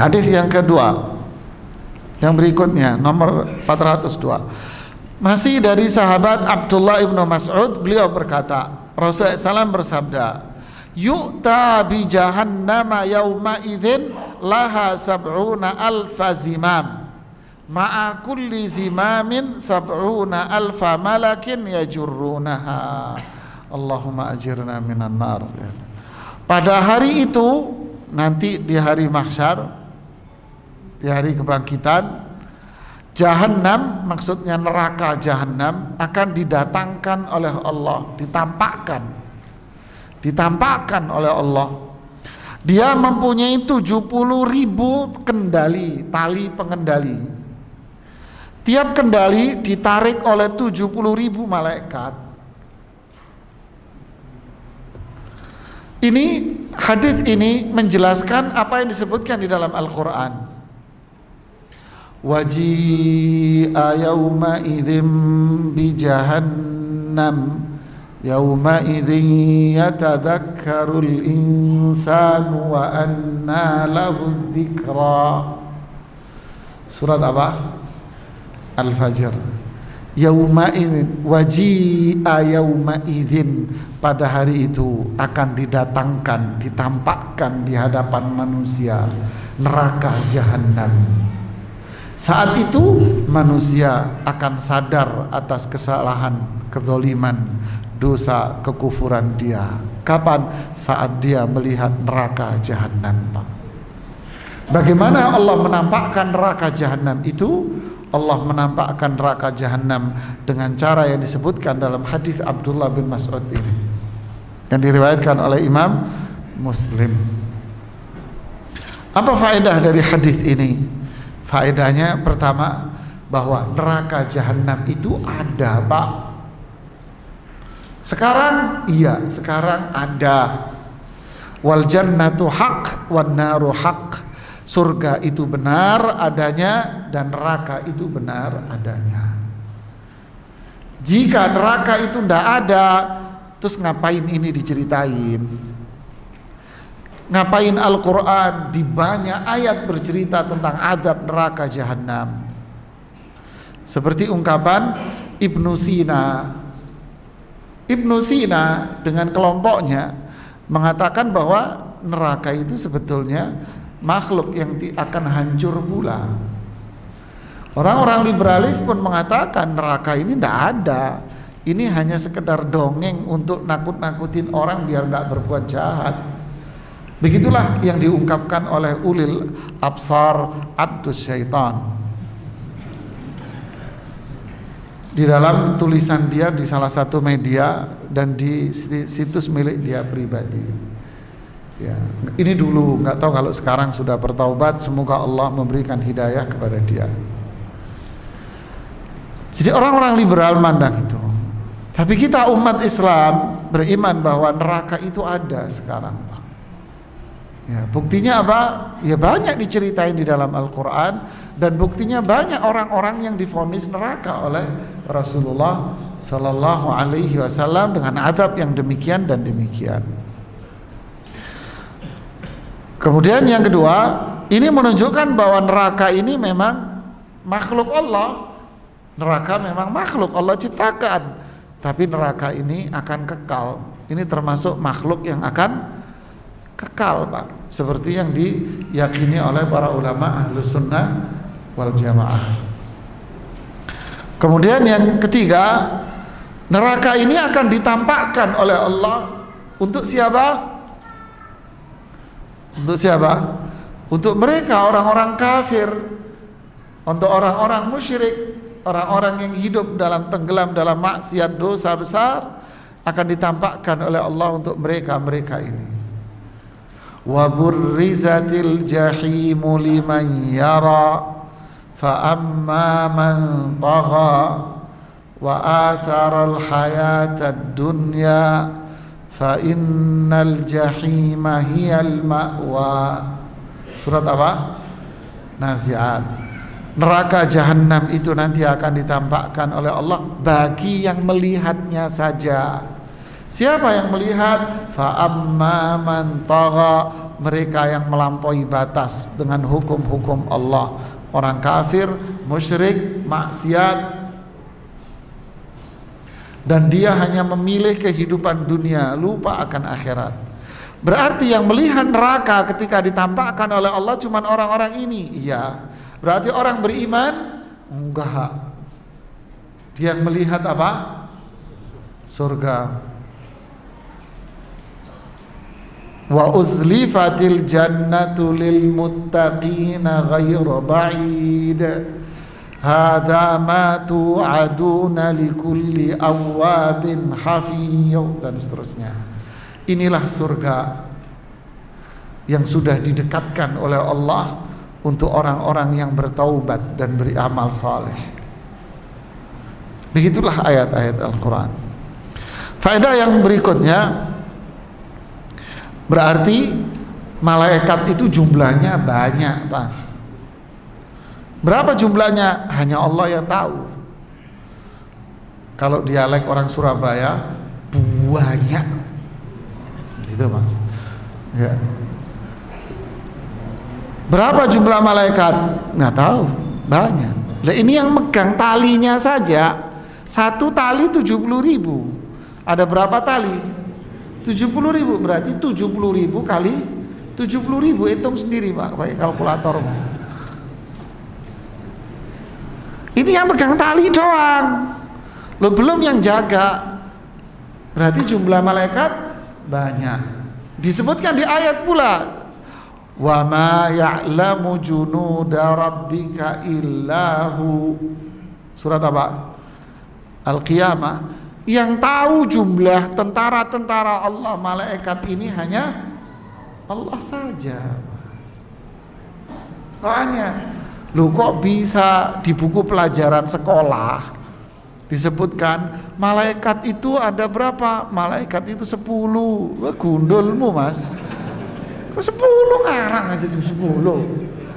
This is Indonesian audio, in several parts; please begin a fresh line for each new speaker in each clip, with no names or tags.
Hadis yang kedua. Yang berikutnya nomor 402 masih dari sahabat Abdullah ibnu Mas'ud beliau berkata Rasulullah SAW bersabda yu'ta bi jahannama yawma idzin laha sab'una alfa zimam. Ma'a kulli zimamin sab'una alfa malakin yajurrunaha. Allahumma ajirna minan nar. Pada hari itu nanti di hari mahsyar di hari kebangkitan Jahannam maksudnya neraka Jahannam akan didatangkan oleh Allah, ditampakkan. Ditampakkan oleh Allah. Dia mempunyai 70 ribu kendali, tali pengendali. Tiap kendali ditarik oleh 70 ribu malaikat. Ini hadis ini menjelaskan apa yang disebutkan di dalam Al-Qur'an. Waji'a yawma idzin bi jahannam yawma idzin yatadhakkarul insanu wa anna lahu dzikra Surat apa? Al-Fajr Yauma idzin waji'a yauma idzin pada hari itu akan didatangkan ditampakkan di hadapan manusia neraka jahanam saat itu manusia akan sadar atas kesalahan, kezoliman, dosa, kekufuran dia. Kapan? Saat dia melihat neraka jahanam. Bagaimana Allah menampakkan neraka jahanam itu? Allah menampakkan neraka jahanam dengan cara yang disebutkan dalam hadis Abdullah bin Mas'ud ini. Yang diriwayatkan oleh Imam Muslim. Apa faedah dari hadis ini? Faedahnya pertama bahwa neraka jahanam itu ada, Pak. Sekarang iya, sekarang ada. Wal jannatu haq wan naru haq. Surga itu benar adanya dan neraka itu benar adanya. Jika neraka itu tidak ada, terus ngapain ini diceritain? Ngapain Al-Quran? Di banyak ayat bercerita tentang adab neraka jahanam Seperti ungkapan Ibnu Sina. Ibnu Sina dengan kelompoknya mengatakan bahwa neraka itu sebetulnya makhluk yang akan hancur pula. Orang-orang liberalis pun mengatakan neraka ini tidak ada. Ini hanya sekedar dongeng untuk nakut-nakutin orang biar nggak berbuat jahat Begitulah yang diungkapkan oleh ulil absar abdus syaitan di dalam tulisan dia di salah satu media dan di situs milik dia pribadi. Ya, ini dulu nggak tahu kalau sekarang sudah bertaubat, semoga Allah memberikan hidayah kepada dia. Jadi orang-orang liberal mandang itu. Tapi kita umat Islam beriman bahwa neraka itu ada sekarang. Ya, buktinya apa? Ya banyak diceritain di dalam Al-Qur'an dan buktinya banyak orang-orang yang difonis neraka oleh Rasulullah sallallahu alaihi wasallam dengan adab yang demikian dan demikian. Kemudian yang kedua, ini menunjukkan bahwa neraka ini memang makhluk Allah. Neraka memang makhluk Allah ciptakan, tapi neraka ini akan kekal. Ini termasuk makhluk yang akan kekal Pak seperti yang diyakini oleh para ulama ahlu sunnah wal jamaah kemudian yang ketiga neraka ini akan ditampakkan oleh Allah untuk siapa? untuk siapa? untuk mereka orang-orang kafir untuk orang-orang musyrik orang-orang yang hidup dalam tenggelam dalam maksiat dosa besar akan ditampakkan oleh Allah untuk mereka-mereka ini وبرزت الجحيم لمن يرى فأما من طغى وآثر الحياة الدنيا فإن الجحيم هي المأوى Surat apa? Naziat Neraka jahanam itu nanti akan ditampakkan oleh Allah bagi yang melihatnya saja Siapa yang melihat? Fa amma man tagha. Mereka yang melampaui batas dengan hukum-hukum Allah. Orang kafir musyrik maksiat. Dan dia hanya memilih kehidupan dunia lupa akan akhirat. Berarti yang melihat neraka ketika ditampakkan oleh Allah cuma orang-orang ini? Iya. Berarti orang beriman? Enggak. Dia melihat apa? Surga wa uzlifatil jannatu lil muttaqina ghayra ba'id. Hadza ma tu'aduna likulli awabin hafiy dan seterusnya. Inilah surga yang sudah didekatkan oleh Allah untuk orang-orang yang bertaubat dan beramal saleh. Begitulah ayat-ayat Al-Qur'an. Faedah yang berikutnya Berarti malaikat itu jumlahnya banyak, Pak. Berapa jumlahnya? Hanya Allah yang tahu. Kalau dialek orang Surabaya banyak. Gitu, Mas. Ya. Berapa jumlah malaikat? Nggak tahu, banyak. Nah, ini yang megang talinya saja satu tali 70 ribu. Ada berapa tali? 70 ribu berarti 70 ribu kali 70 ribu hitung sendiri pak pakai kalkulator. Ini yang pegang tali doang. Lo belum yang jaga. Berarti jumlah malaikat banyak. Disebutkan di ayat pula wa ma ya'lamu junuda rabbika illahu. Surat apa? Al-qiyamah yang tahu jumlah tentara-tentara Allah malaikat ini hanya Allah saja Makanya Lu kok bisa di buku pelajaran sekolah disebutkan malaikat itu ada berapa? Malaikat itu sepuluh. Wah, gundulmu mas. Kok sepuluh ngarang aja sepuluh.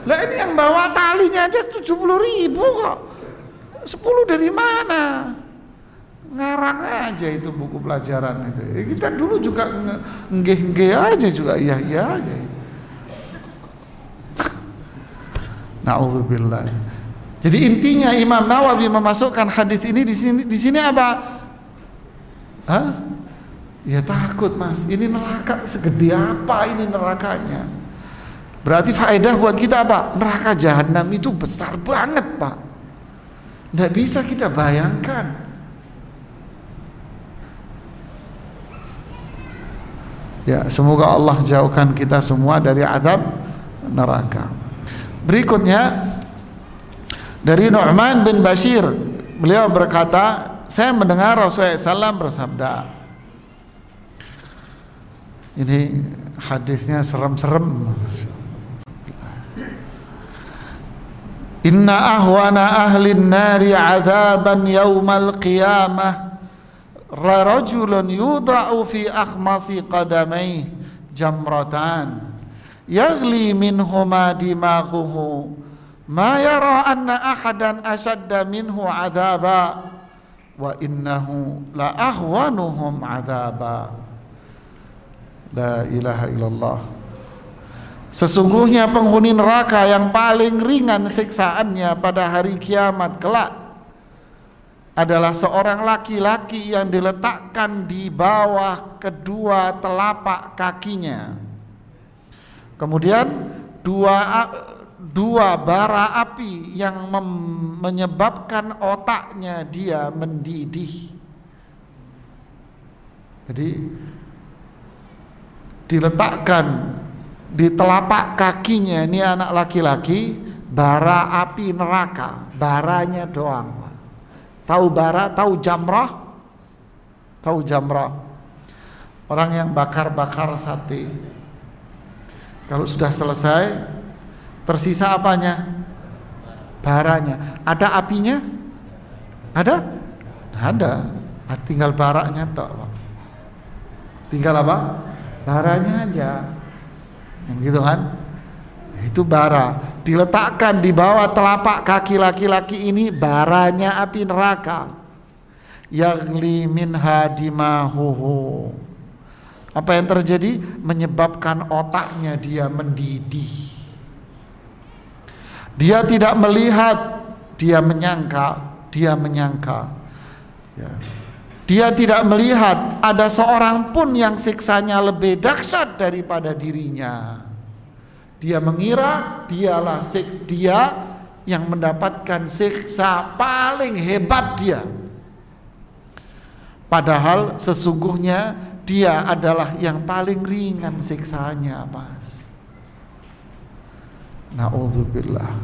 Lah ini yang bawa talinya aja tujuh puluh ribu kok. Sepuluh dari mana? Ngarang aja itu buku pelajaran itu. Ya, kita dulu juga nggih-nggih aja juga iya iya aja. Nauzubillah. Jadi intinya Imam Nawawi memasukkan hadis ini di sini di sini apa? Hah? Ya takut mas, ini neraka segede apa ini nerakanya? Berarti faedah buat kita apa? Neraka jahanam itu besar banget pak. Tidak bisa kita bayangkan. Ya, semoga Allah jauhkan kita semua dari azab neraka. Berikutnya dari Nu'man bin Bashir, beliau berkata, saya mendengar Rasulullah SAW bersabda. Ini hadisnya serem-serem. Inna ahwana ahlin nari azaban yawmal qiyamah rajulun yudha'u fi akhmasi qadamai jamratan. Yaghli minhuma dimaghuhu. Ma yara anna ahadan ashadda minhu wa innahu la ahwanuhum la ilaha Sesungguhnya penghuni neraka yang paling ringan siksaannya pada hari kiamat kelak adalah seorang laki-laki yang diletakkan di bawah kedua telapak kakinya. Kemudian dua dua bara api yang menyebabkan otaknya dia mendidih. Jadi diletakkan di telapak kakinya ini anak laki-laki bara api neraka, baranya doang. Tahu bara, tahu jamrah? Tahu jamrah. Orang yang bakar-bakar sate. Kalau sudah selesai, tersisa apanya? Baranya. Ada apinya? Ada? Ada. Ah, tinggal baraknya tok. Tinggal apa? Baranya aja. Yang gitu kan? Itu bara diletakkan di bawah telapak kaki laki-laki ini baranya api neraka yagli minha dimahuhu Apa yang terjadi? Menyebabkan otaknya dia mendidih. Dia tidak melihat, dia menyangka, dia menyangka. Ya. Dia tidak melihat ada seorang pun yang siksanya lebih dahsyat daripada dirinya. Dia mengira dialah sik dia yang mendapatkan siksa paling hebat dia. Padahal sesungguhnya dia adalah yang paling ringan siksanya, Mas. Nauzubillah.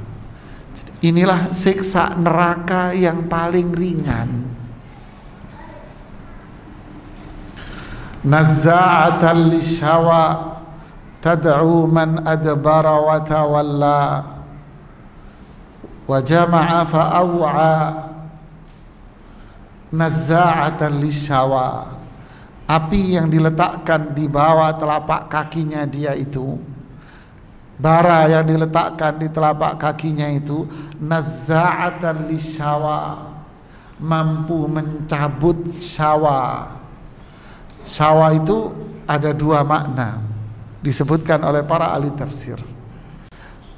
Inilah siksa neraka yang paling ringan. Nazza'atan lishawa tad'u man adbara wa tawalla wa jama'a fa'aw'a nazza'atan lishawa api yang diletakkan di bawah telapak kakinya dia itu. Bara yang diletakkan di telapak kakinya itu nazza'atan lishawa mampu mencabut syawa. Sawa itu ada dua makna disebutkan oleh para ahli tafsir.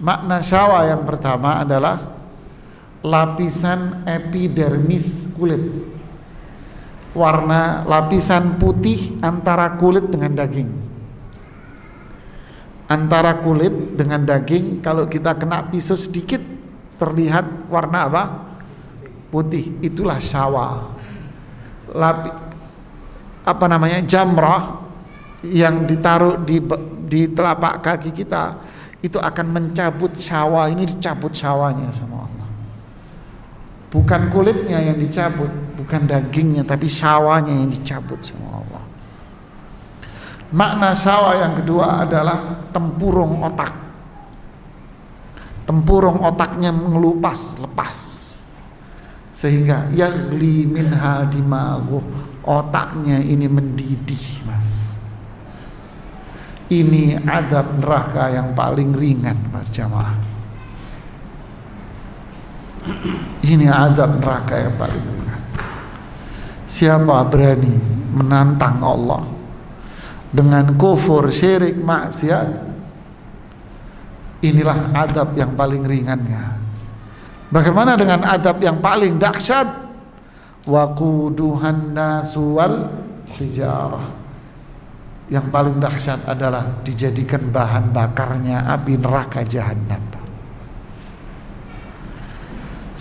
Makna sawa yang pertama adalah lapisan epidermis kulit. Warna lapisan putih antara kulit dengan daging. Antara kulit dengan daging kalau kita kena pisau sedikit terlihat warna apa? Putih. Itulah sawa. Lapi, apa namanya jamrah yang ditaruh di di telapak kaki kita itu akan mencabut syawa ini dicabut syawanya sama Allah. Bukan kulitnya yang dicabut bukan dagingnya tapi syawanya yang dicabut sama Allah. Makna syawa yang kedua adalah tempurung otak. Tempurung otaknya mengelupas lepas. Sehingga yagli minha dimaghuh otaknya ini mendidih mas ini adab neraka yang paling ringan mas jamaah. Ini adab neraka yang paling ringan. Siapa berani menantang Allah dengan kufur syirik maksiat? Inilah adab yang paling ringannya. Bagaimana dengan adab yang paling dahsyat? Waquduhan nasu wal hijarah yang paling dahsyat adalah dijadikan bahan bakarnya api neraka jahanam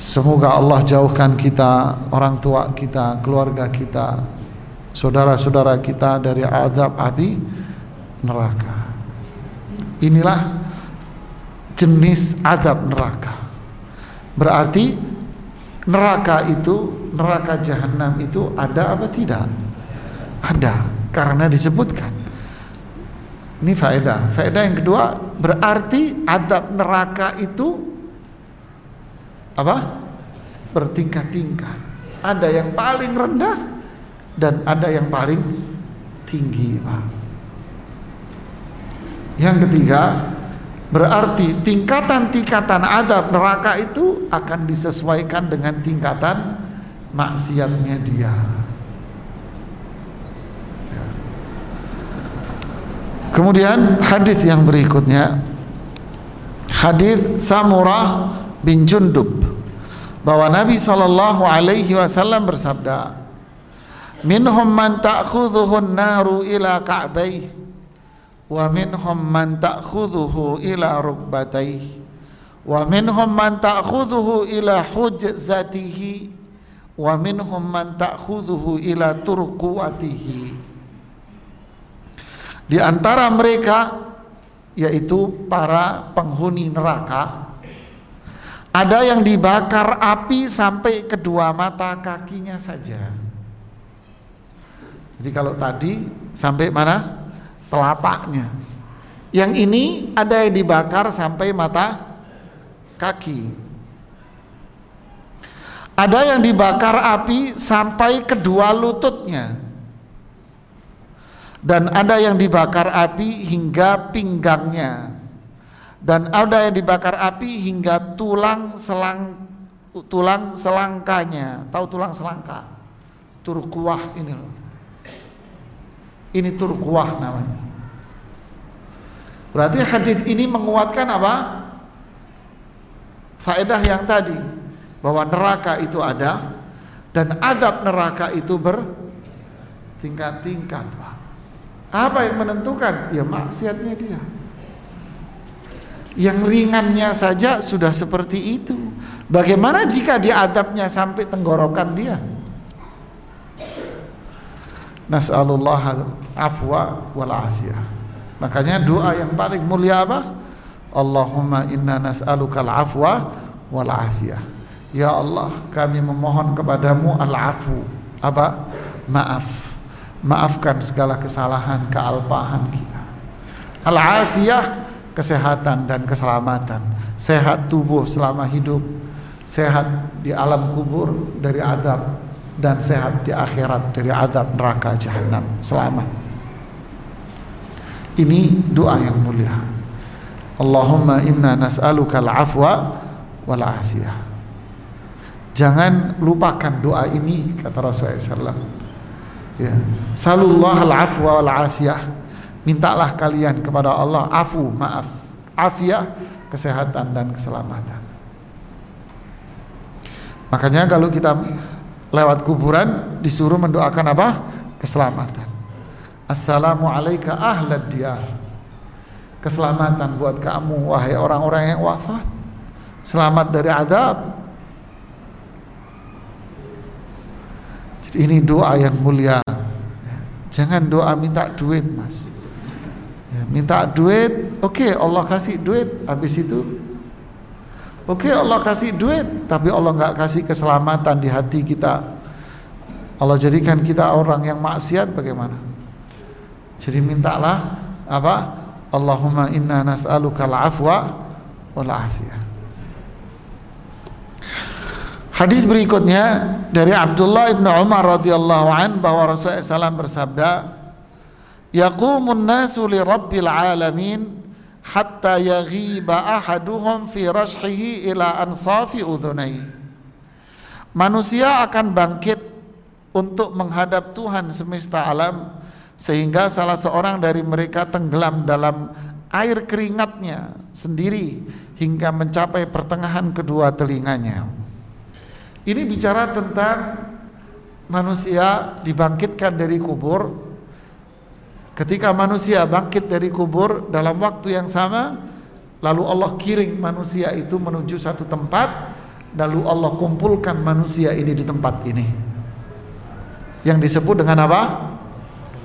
Semoga Allah jauhkan kita, orang tua kita, keluarga kita, saudara-saudara kita dari azab api neraka. Inilah jenis azab neraka. Berarti neraka itu neraka jahanam itu ada apa tidak? Ada, karena disebutkan. Ini faedah. Faedah yang kedua berarti adab neraka itu apa? Bertingkat-tingkat. Ada yang paling rendah dan ada yang paling tinggi, Pak. Yang ketiga, berarti tingkatan-tingkatan adab neraka itu akan disesuaikan dengan tingkatan maksiatnya dia. Kemudian hadis yang berikutnya. Hadis Samurah bin Jundub. Bahwa Nabi sallallahu alaihi wasallam bersabda minhum man ta'khudhuhu an-naru ila ka'bayhi wa minhum man ta'khudhuhu ila rukbatayhi wa minhum man ta'khudhuhu ila hujzatihi wa minhum man ta'khudhuhu ila turquatihi di antara mereka yaitu para penghuni neraka ada yang dibakar api sampai kedua mata kakinya saja. Jadi kalau tadi sampai mana? Telapaknya. Yang ini ada yang dibakar sampai mata kaki. Ada yang dibakar api sampai kedua lututnya. Dan ada yang dibakar api hingga pinggangnya. Dan ada yang dibakar api hingga tulang selang tulang selangkanya. Tahu tulang selangka? Turkuah ini loh. Ini turkuah namanya. Berarti hadis ini menguatkan apa? Faedah yang tadi bahwa neraka itu ada dan adab neraka itu bertingkat-tingkat, Pak. Apa yang menentukan? Ya maksiatnya dia. Yang ringannya saja sudah seperti itu. Bagaimana jika diadabnya sampai tenggorokan dia? Nas'alullah afwa wal afiyah. Makanya doa yang paling mulia apa? Allahumma inna nas'alukal afwa wal afiyah. Ya Allah, kami memohon kepadamu al-afu. Apa? Maaf. Maafkan segala kesalahan, kealpahan kita. Al-afiyah kesehatan dan keselamatan. Sehat tubuh selama hidup, sehat di alam kubur dari adab dan sehat di akhirat dari azab neraka jahanam selamat. Ini doa yang mulia. Allahumma inna nas'aluka al-afwa wal afiyah. Jangan lupakan doa ini kata Rasulullah SAW ya salullah al-afwa wal afiyah mintalah kalian kepada Allah afu maaf afiyah kesehatan dan keselamatan makanya kalau kita lewat kuburan disuruh mendoakan apa? Keselamatan. Assalamualaikum ahlad diyar. Keselamatan buat kamu wahai orang-orang yang wafat. Selamat dari adab. Jadi ini doa yang mulia. Jangan doa minta duit, Mas. Ya, minta duit, oke okay, Allah kasih duit, habis itu Oke okay, Allah kasih duit Tapi Allah nggak kasih keselamatan di hati kita. Allah jadikan kita orang yang maksiat bagaimana? Jadi mintalah Apa? Allahumma inna nas'aluka al-afwa wal afiyah Hadis berikutnya dari Abdullah ibn Umar radhiyallahu an bahwa Rasulullah SAW bersabda, "Yaqumun nasu li rabbil alamin hatta yaghiba ahaduhum fi rashihi ila ansafi udhunai. Manusia akan bangkit untuk menghadap Tuhan semesta alam sehingga salah seorang dari mereka tenggelam dalam air keringatnya sendiri hingga mencapai pertengahan kedua telinganya ini bicara tentang manusia dibangkitkan dari kubur Ketika manusia bangkit dari kubur dalam waktu yang sama, lalu Allah kiring manusia itu menuju satu tempat, lalu Allah kumpulkan manusia ini di tempat ini. Yang disebut dengan apa?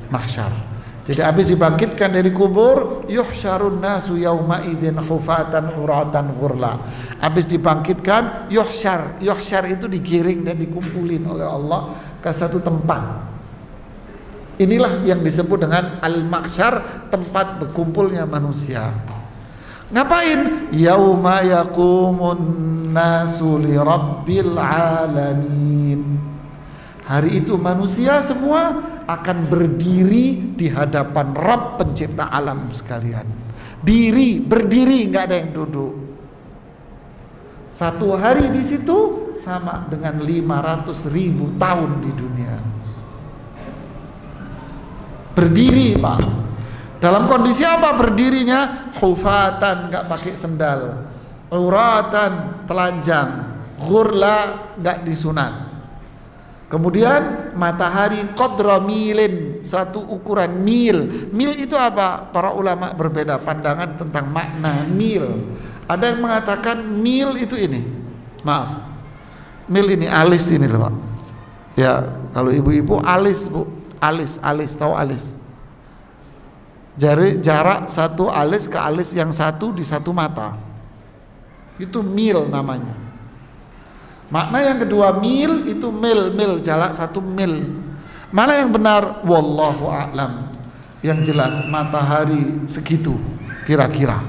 Mahsyar. Jadi habis dibangkitkan dari kubur, yuhsyarun nasu yauma idzin hufatan uratan ghurla. Habis dibangkitkan, yuhsyar. Yuhsyar itu digiring dan dikumpulin oleh Allah ke satu tempat Inilah yang disebut dengan al-mahsyar, tempat berkumpulnya manusia. Ngapain? Yauma yaqumun nasu li rabbil alamin. Hari itu manusia semua akan berdiri di hadapan Rabb pencipta alam sekalian. Diri, berdiri, nggak ada yang duduk. Satu hari di situ sama dengan 500 ribu tahun di dunia. Berdiri pak. Dalam kondisi apa berdirinya? Hufatan nggak pakai sendal. Uratan telanjang. Gurla nggak disunat kemudian matahari qadra milin satu ukuran mil. Mil itu apa? Para ulama berbeda pandangan tentang makna mil. Ada yang mengatakan mil itu ini maaf mil ini alis ini loh pak. Ya kalau ibu-ibu alis bu. Alis alis tahu alis? Jari jarak satu alis ke alis yang satu di satu mata. Itu mil namanya makna yang kedua mil itu mil mil jarak satu mil. Mana yang benar? Wallahu a'lam. Yang jelas matahari segitu kira-kira.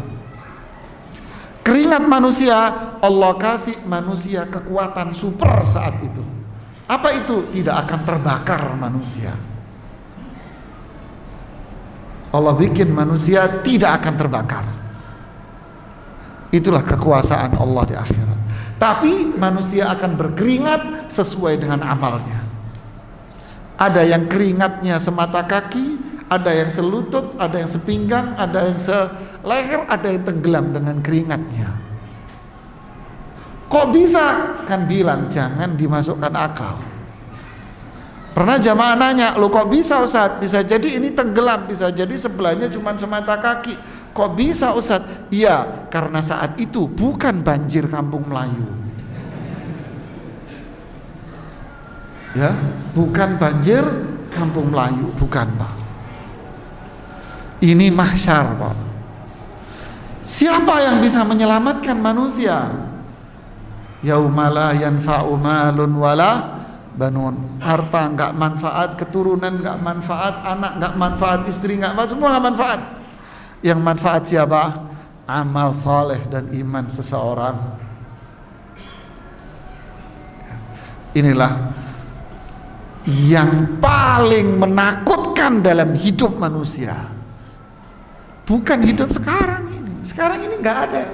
Keringat manusia Allah kasih manusia kekuatan super saat itu. Apa itu? Tidak akan terbakar manusia. Allah bikin manusia tidak akan terbakar. Itulah kekuasaan Allah di akhirat. Tapi manusia akan berkeringat sesuai dengan amalnya. Ada yang keringatnya semata kaki, ada yang selutut, ada yang sepinggang, ada yang seleher, ada yang tenggelam dengan keringatnya. Kok bisa? Kan bilang jangan dimasukkan akal. Pernah jamaah nanya, lo kok bisa Ustaz? Bisa jadi ini tenggelam, bisa jadi sebelahnya cuma semata kaki. Kok bisa Ustaz? Iya, karena saat itu bukan banjir kampung Melayu. Ya, bukan banjir kampung Melayu, bukan Pak. Ini mahsyar Pak. Siapa yang bisa menyelamatkan manusia? Yaumala yanfa'u malun wala banun harta nggak manfaat keturunan nggak manfaat anak nggak manfaat istri nggak manfaat semua nggak manfaat yang manfaat siapa? Amal saleh dan iman seseorang. Inilah yang paling menakutkan dalam hidup manusia. Bukan hidup sekarang ini. Sekarang ini nggak ada.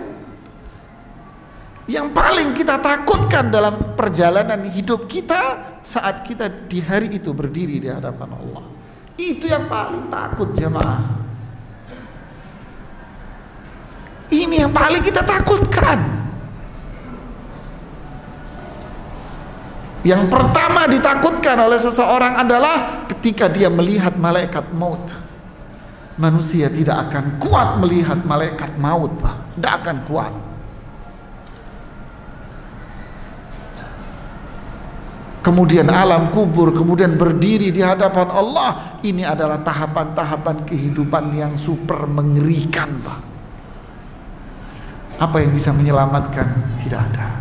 Yang paling kita takutkan dalam perjalanan hidup kita saat kita di hari itu berdiri di hadapan Allah. Itu yang paling takut jemaah. Ini yang paling kita takutkan. Yang pertama ditakutkan oleh seseorang adalah ketika dia melihat malaikat maut. Manusia tidak akan kuat melihat malaikat maut, Pak. Tidak akan kuat. kemudian alam kubur, kemudian berdiri di hadapan Allah. Ini adalah tahapan-tahapan kehidupan yang super mengerikan, Pak. Apa yang bisa menyelamatkan? Tidak ada.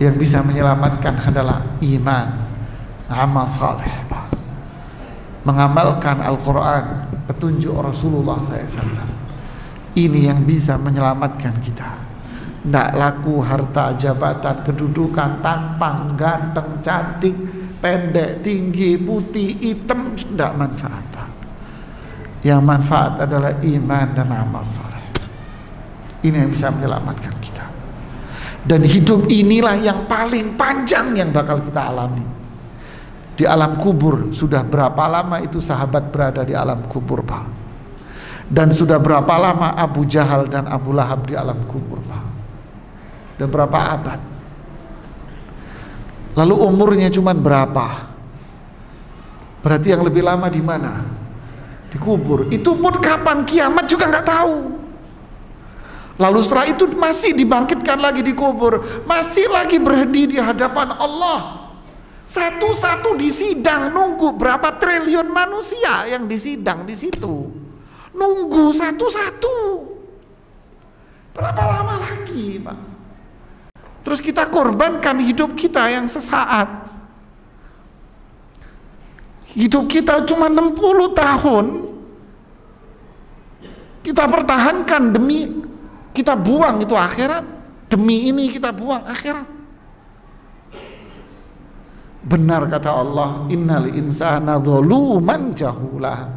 Yang bisa menyelamatkan adalah iman, amal saleh. Mengamalkan Al-Quran, petunjuk Rasulullah SAW. Ini yang bisa menyelamatkan kita. Tidak laku harta jabatan kedudukan tampang ganteng cantik pendek tinggi putih hitam tidak manfaat. Yang manfaat adalah iman dan amal saleh. Ini yang bisa menyelamatkan kita. Dan hidup inilah yang paling panjang yang bakal kita alami. Di alam kubur sudah berapa lama itu sahabat berada di alam kubur Pak. Dan sudah berapa lama Abu Jahal dan Abu Lahab di alam kubur Pak udah berapa abad lalu umurnya cuman berapa berarti yang lebih lama di mana dikubur itu pun kapan kiamat juga nggak tahu lalu setelah itu masih dibangkitkan lagi dikubur masih lagi berhenti di hadapan Allah. Satu-satu disidang nunggu berapa triliun manusia yang disidang di situ. Nunggu satu-satu. Berapa lama lagi pak? Terus kita korbankan hidup kita yang sesaat. Hidup kita cuma 60 tahun. Kita pertahankan demi kita buang itu akhirat. Demi ini kita buang akhirat. Benar kata Allah, innal insana zaluman jahula.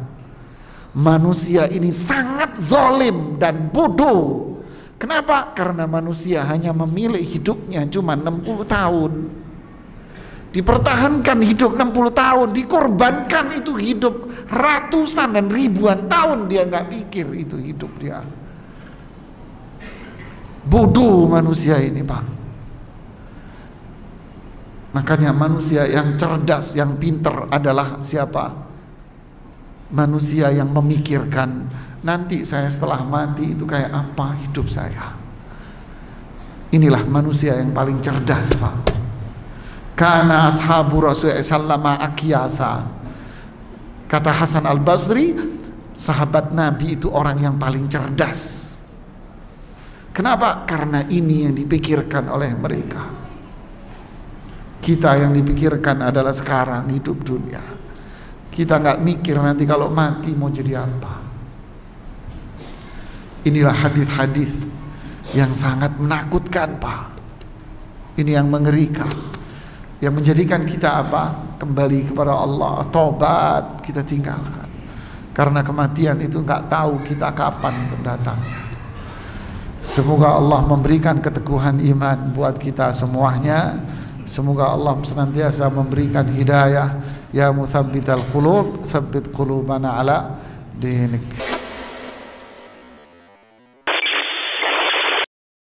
Manusia ini sangat zalim dan bodoh. Kenapa? Karena manusia hanya memilih hidupnya cuma 60 tahun. Dipertahankan hidup 60 tahun, dikorbankan itu hidup ratusan dan ribuan tahun dia nggak pikir itu hidup dia. Bodoh manusia ini, Pak. Makanya manusia yang cerdas, yang pinter adalah siapa? Manusia yang memikirkan nanti saya setelah mati itu kayak apa hidup saya inilah manusia yang paling cerdas Pak karena ashabu Rasulullah SAW akiyasa kata Hasan Al Basri sahabat Nabi itu orang yang paling cerdas kenapa karena ini yang dipikirkan oleh mereka kita yang dipikirkan adalah sekarang hidup dunia kita nggak mikir nanti kalau mati mau jadi apa Inilah hadis-hadis yang sangat menakutkan, Pak. Ini yang mengerikan. Yang menjadikan kita apa? Kembali kepada Allah, tobat kita tinggalkan. Karena kematian itu nggak tahu kita kapan datangnya. Semoga Allah memberikan keteguhan iman buat kita semuanya. Semoga Allah senantiasa memberikan hidayah ya musabbital qulub tsabbit qulubana ala dinik